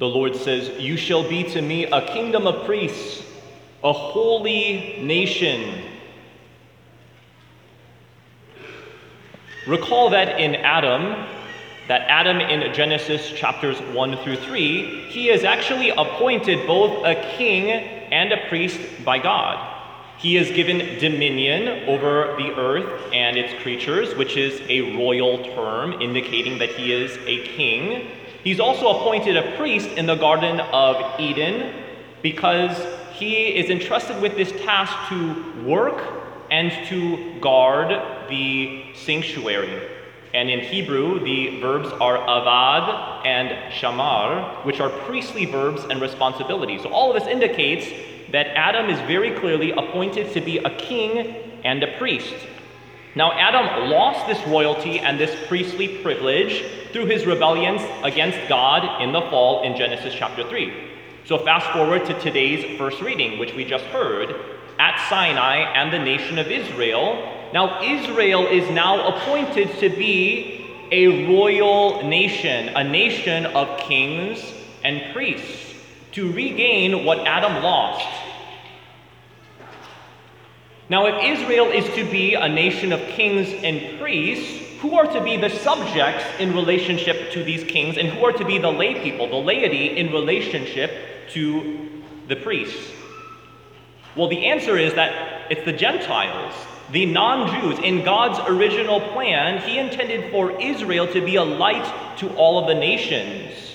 The Lord says, You shall be to me a kingdom of priests, a holy nation. Recall that in Adam, that Adam in Genesis chapters 1 through 3, he is actually appointed both a king and a priest by God. He is given dominion over the earth and its creatures, which is a royal term indicating that he is a king. He's also appointed a priest in the Garden of Eden because he is entrusted with this task to work and to guard the sanctuary. And in Hebrew, the verbs are avad and shamar, which are priestly verbs and responsibilities. So all of this indicates that Adam is very clearly appointed to be a king and a priest. Now, Adam lost this royalty and this priestly privilege through his rebellions against God in the fall in Genesis chapter 3. So, fast forward to today's first reading, which we just heard at Sinai and the nation of Israel. Now, Israel is now appointed to be a royal nation, a nation of kings and priests to regain what Adam lost. Now, if Israel is to be a nation of kings and priests, who are to be the subjects in relationship to these kings, and who are to be the lay people, the laity, in relationship to the priests? Well, the answer is that it's the Gentiles, the non Jews. In God's original plan, He intended for Israel to be a light to all of the nations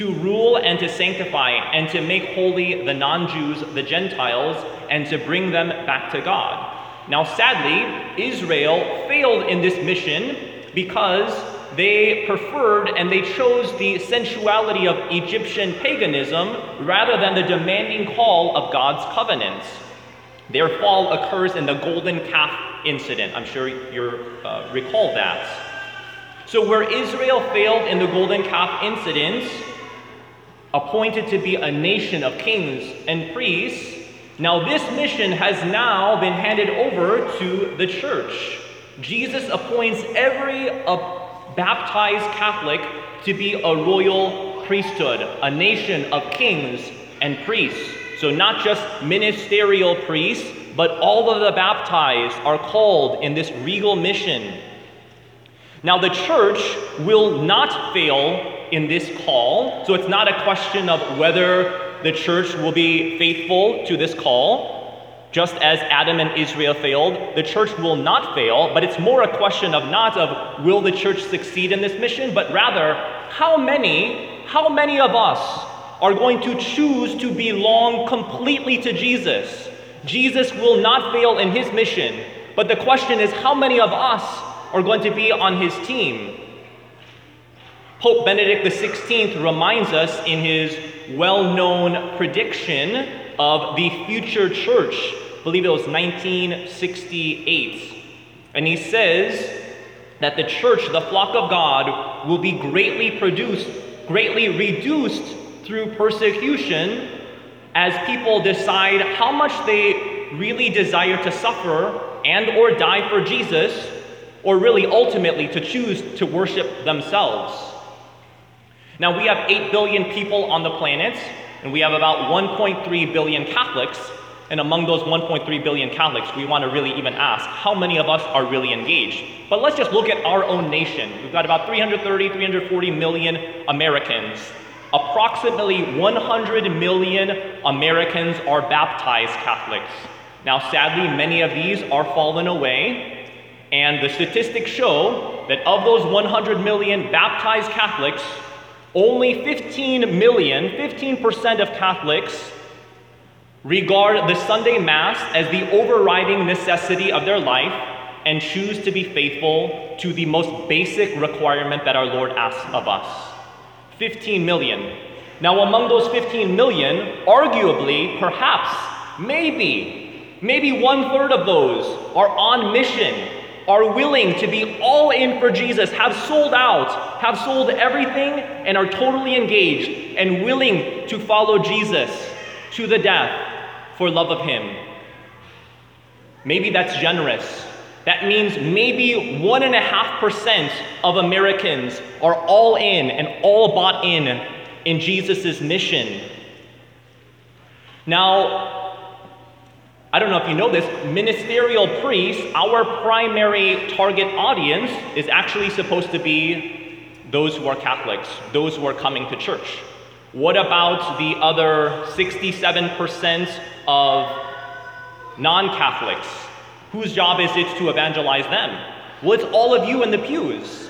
to rule and to sanctify and to make holy the non Jews, the Gentiles, and to bring them back to God. Now, sadly, Israel failed in this mission because they preferred and they chose the sensuality of Egyptian paganism rather than the demanding call of God's covenants. Their fall occurs in the golden calf incident. I'm sure you uh, recall that. So, where Israel failed in the golden calf incident, appointed to be a nation of kings and priests, now this mission has now been handed over to the church. Jesus appoints every uh, baptized Catholic to be a royal priesthood, a nation of kings and priests. So, not just ministerial priests, but all of the baptized are called in this regal mission. Now, the church will not fail in this call. So it's not a question of whether the church will be faithful to this call. Just as Adam and Israel failed, the church will not fail, but it's more a question of not of will the church succeed in this mission, but rather how many, how many of us are going to choose to belong completely to Jesus. Jesus will not fail in his mission, but the question is how many of us are going to be on his team? Pope Benedict XVI reminds us in his well known prediction of the future church, I believe it was 1968. And he says that the church, the flock of God, will be greatly produced, greatly reduced through persecution as people decide how much they really desire to suffer and or die for Jesus or really ultimately to choose to worship themselves. Now, we have 8 billion people on the planet, and we have about 1.3 billion Catholics. And among those 1.3 billion Catholics, we want to really even ask how many of us are really engaged. But let's just look at our own nation. We've got about 330, 340 million Americans. Approximately 100 million Americans are baptized Catholics. Now, sadly, many of these are fallen away, and the statistics show that of those 100 million baptized Catholics, only 15 million, 15% of Catholics, regard the Sunday Mass as the overriding necessity of their life and choose to be faithful to the most basic requirement that our Lord asks of us. 15 million. Now, among those 15 million, arguably, perhaps, maybe, maybe one third of those are on mission are willing to be all in for Jesus, have sold out, have sold everything, and are totally engaged and willing to follow Jesus to the death for love of Him. Maybe that's generous. That means maybe one and a half percent of Americans are all in and all bought in in Jesus' mission. Now, I don't know if you know this, ministerial priests, our primary target audience is actually supposed to be those who are Catholics, those who are coming to church. What about the other 67% of non Catholics? Whose job is it to evangelize them? Well, it's all of you in the pews.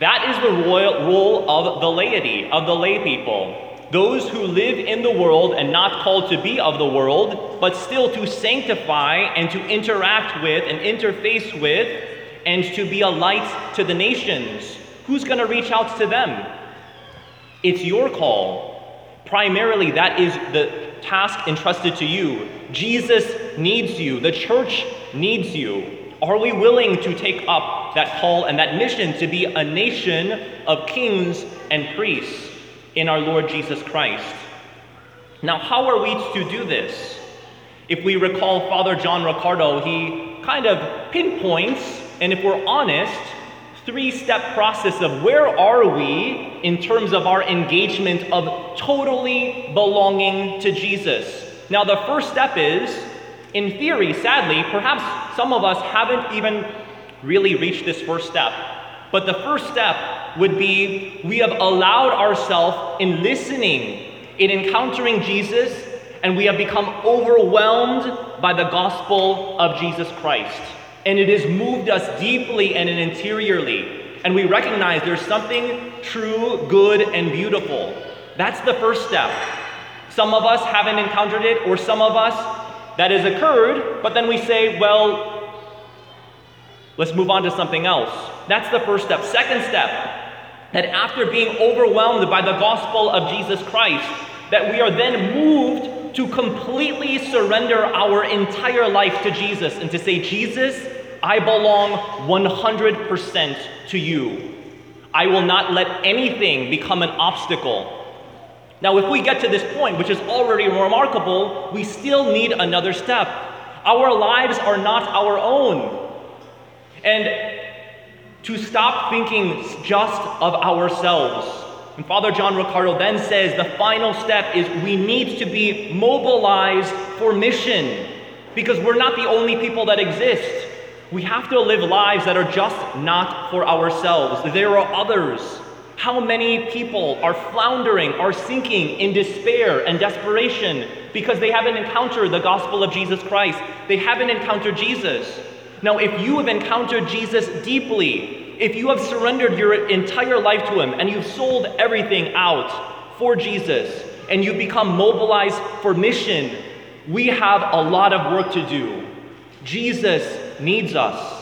That is the royal role of the laity, of the lay people. Those who live in the world and not called to be of the world, but still to sanctify and to interact with and interface with and to be a light to the nations. Who's going to reach out to them? It's your call. Primarily, that is the task entrusted to you. Jesus needs you, the church needs you. Are we willing to take up that call and that mission to be a nation of kings and priests? In our Lord Jesus Christ. Now, how are we to do this? If we recall Father John Riccardo, he kind of pinpoints, and if we're honest, three step process of where are we in terms of our engagement of totally belonging to Jesus. Now, the first step is, in theory, sadly, perhaps some of us haven't even really reached this first step. But the first step would be we have allowed ourselves in listening, in encountering Jesus, and we have become overwhelmed by the gospel of Jesus Christ. And it has moved us deeply and interiorly. And we recognize there's something true, good, and beautiful. That's the first step. Some of us haven't encountered it, or some of us that has occurred, but then we say, well, let's move on to something else. That's the first step. Second step, that after being overwhelmed by the gospel of Jesus Christ, that we are then moved to completely surrender our entire life to Jesus and to say, Jesus, I belong 100% to you. I will not let anything become an obstacle. Now, if we get to this point, which is already remarkable, we still need another step. Our lives are not our own. And to stop thinking just of ourselves. And Father John Riccardo then says the final step is we need to be mobilized for mission because we're not the only people that exist. We have to live lives that are just not for ourselves. There are others. How many people are floundering, are sinking in despair and desperation because they haven't encountered the gospel of Jesus Christ? They haven't encountered Jesus. Now, if you have encountered Jesus deeply, if you have surrendered your entire life to Him and you've sold everything out for Jesus and you've become mobilized for mission, we have a lot of work to do. Jesus needs us.